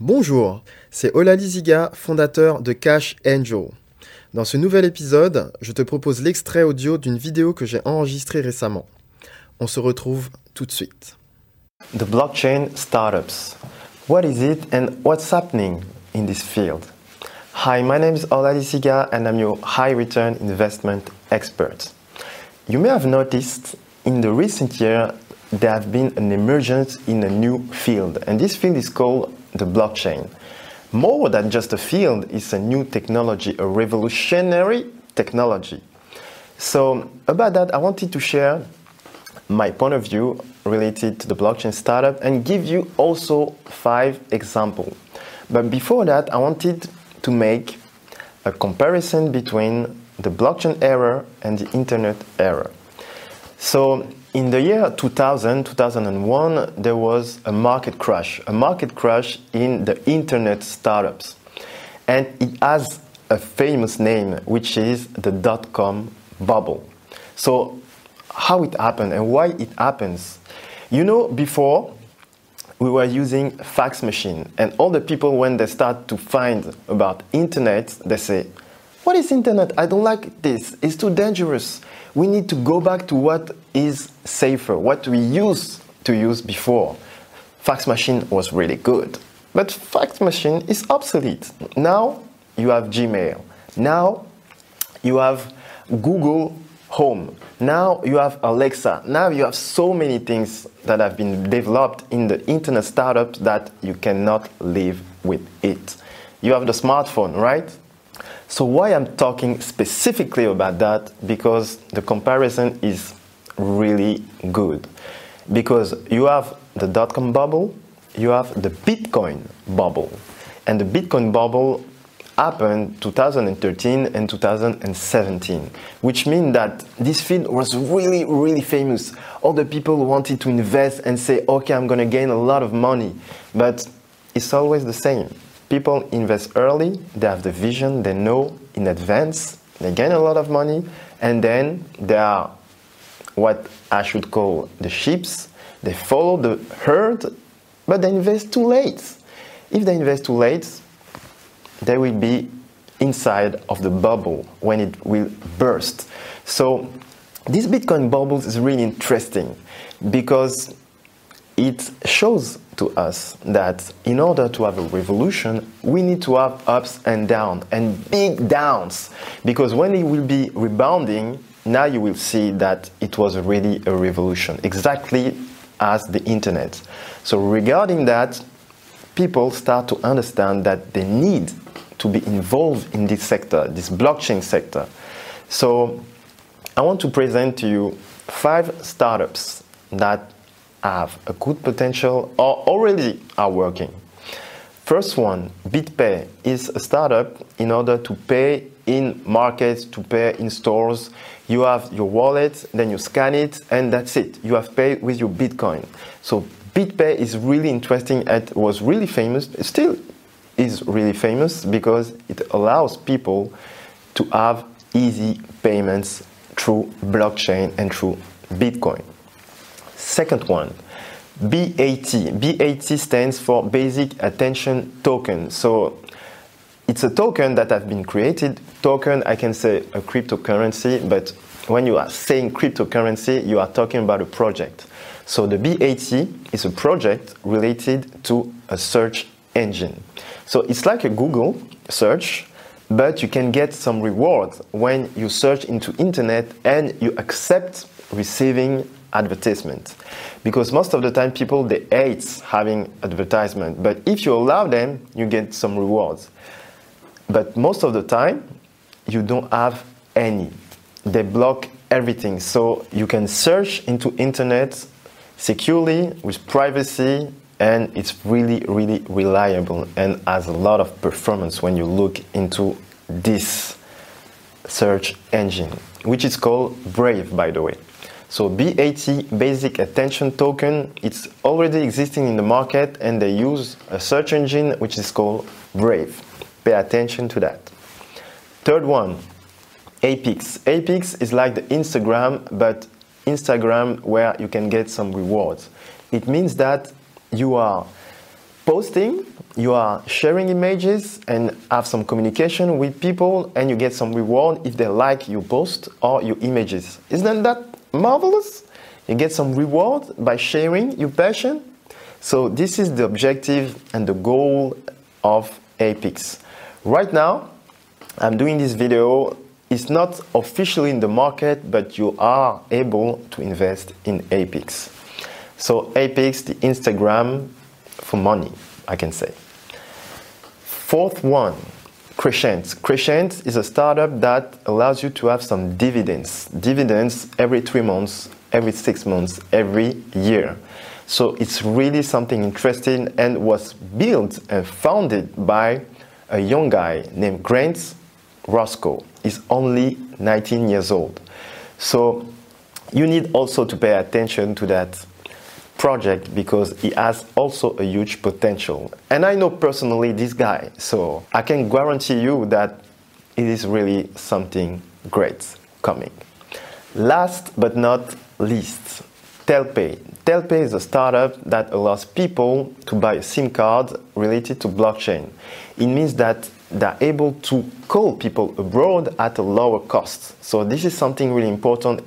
Bonjour, c'est Olali Ziga, fondateur de Cash Angel. Dans ce nouvel épisode, je te propose l'extrait audio d'une vidéo que j'ai enregistrée récemment. On se retrouve tout de suite. The blockchain startups. What is it and what's happening in this field? Hi, my name is Olali Ziga and I'm your high return investment expert. You may have noticed in the recent year there have been an emergence in a new field, and this field is called the blockchain. More than just a field, it's a new technology, a revolutionary technology. So, about that, I wanted to share my point of view related to the blockchain startup and give you also five examples. But before that, I wanted to make a comparison between the blockchain era and the internet era. So, in the year 2000, 2001, there was a market crash, a market crash in the internet startups. And it has a famous name, which is the dot com bubble. So, how it happened and why it happens? You know, before we were using fax machine, and all the people when they start to find about internet, they say, "What is internet? I don't like this. It's too dangerous." we need to go back to what is safer, what we used to use before. Fax machine was really good, but fax machine is obsolete. Now you have Gmail. Now you have Google Home. Now you have Alexa. Now you have so many things that have been developed in the internet startups that you cannot live with it. You have the smartphone, right? So why I'm talking specifically about that because the comparison is really good. Because you have the dot com bubble, you have the Bitcoin bubble. And the Bitcoin bubble happened 2013 and 2017, which means that this field was really, really famous. All the people wanted to invest and say, okay, I'm going to gain a lot of money. But it's always the same people invest early, they have the vision, they know in advance, they gain a lot of money, and then they are what I should call the sheeps. They follow the herd, but they invest too late. If they invest too late, they will be inside of the bubble when it will burst. So this Bitcoin bubble is really interesting because it shows to us that in order to have a revolution, we need to have ups and downs and big downs. Because when it will be rebounding, now you will see that it was really a revolution, exactly as the internet. So, regarding that, people start to understand that they need to be involved in this sector, this blockchain sector. So, I want to present to you five startups that have a good potential or already are working. First one, BitPay is a startup in order to pay in markets, to pay in stores. You have your wallet, then you scan it, and that's it. You have paid with your Bitcoin. So BitPay is really interesting and was really famous. Still is really famous because it allows people to have easy payments through blockchain and through Bitcoin. Second one, BAT. BAT stands for Basic Attention Token. So it's a token that have been created. Token, I can say a cryptocurrency, but when you are saying cryptocurrency, you are talking about a project. So the BAT is a project related to a search engine. So it's like a Google search, but you can get some rewards when you search into internet and you accept receiving advertisement. Because most of the time people they hate having advertisement. But if you allow them you get some rewards. But most of the time you don't have any. They block everything. So you can search into internet securely with privacy and it's really really reliable and has a lot of performance when you look into this search engine which is called brave by the way so BAT, Basic Attention Token, it's already existing in the market and they use a search engine which is called Brave. Pay attention to that. Third one, Appics. Appics is like the Instagram, but Instagram where you can get some rewards. It means that you are posting, you are sharing images and have some communication with people, and you get some reward if they like your post or your images. Isn't that marvelous? You get some reward by sharing your passion. So, this is the objective and the goal of Appics. Right now, I'm doing this video. It's not officially in the market, but you are able to invest in Appics. So, Appics, the Instagram for money, I can say. Fourth one, Crescent. Crescent is a startup that allows you to have some dividends. Dividends every three months, every six months, every year. So it's really something interesting and was built and founded by a young guy named Grant Roscoe. He's only 19 years old. So you need also to pay attention to that project because he has also a huge potential. And I know personally this guy, so I can guarantee you that it is really something great coming. Last but not least, Telpay. Telpay is a startup that allows people to buy a SIM card related to blockchain. It means that they're able to call people abroad at a lower cost. So this is something really important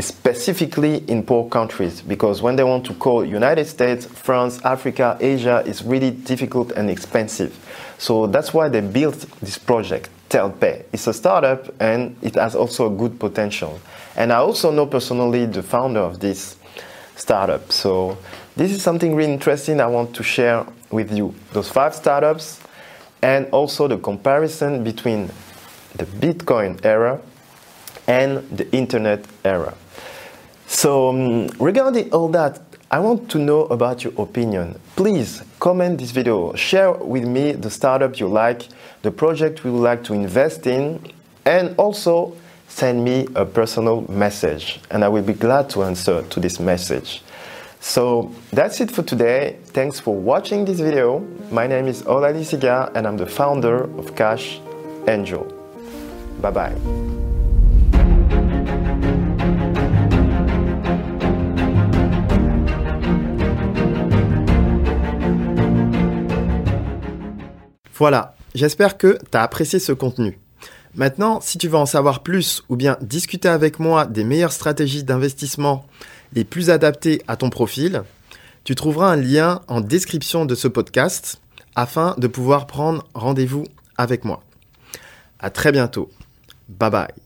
specifically in poor countries because when they want to call United States, France, Africa, Asia, it's really difficult and expensive. So that's why they built this project, Telpay. It's a startup and it has also a good potential. And I also know personally the founder of this startup. So this is something really interesting I want to share with you. Those five startups and also the comparison between the Bitcoin era and the internet era. So, um, regarding all that, I want to know about your opinion. Please comment this video, share with me the startup you like, the project you would like to invest in, and also send me a personal message, and I will be glad to answer to this message. So that's it for today. Thanks for watching this video. My name is Olali Ziga, and I'm the founder of Cash Angel. Bye bye. Voilà, j'espère que tu as apprécié ce contenu. Maintenant, si tu veux en savoir plus ou bien discuter avec moi des meilleures stratégies d'investissement les plus adaptées à ton profil, tu trouveras un lien en description de ce podcast afin de pouvoir prendre rendez-vous avec moi. À très bientôt. Bye bye.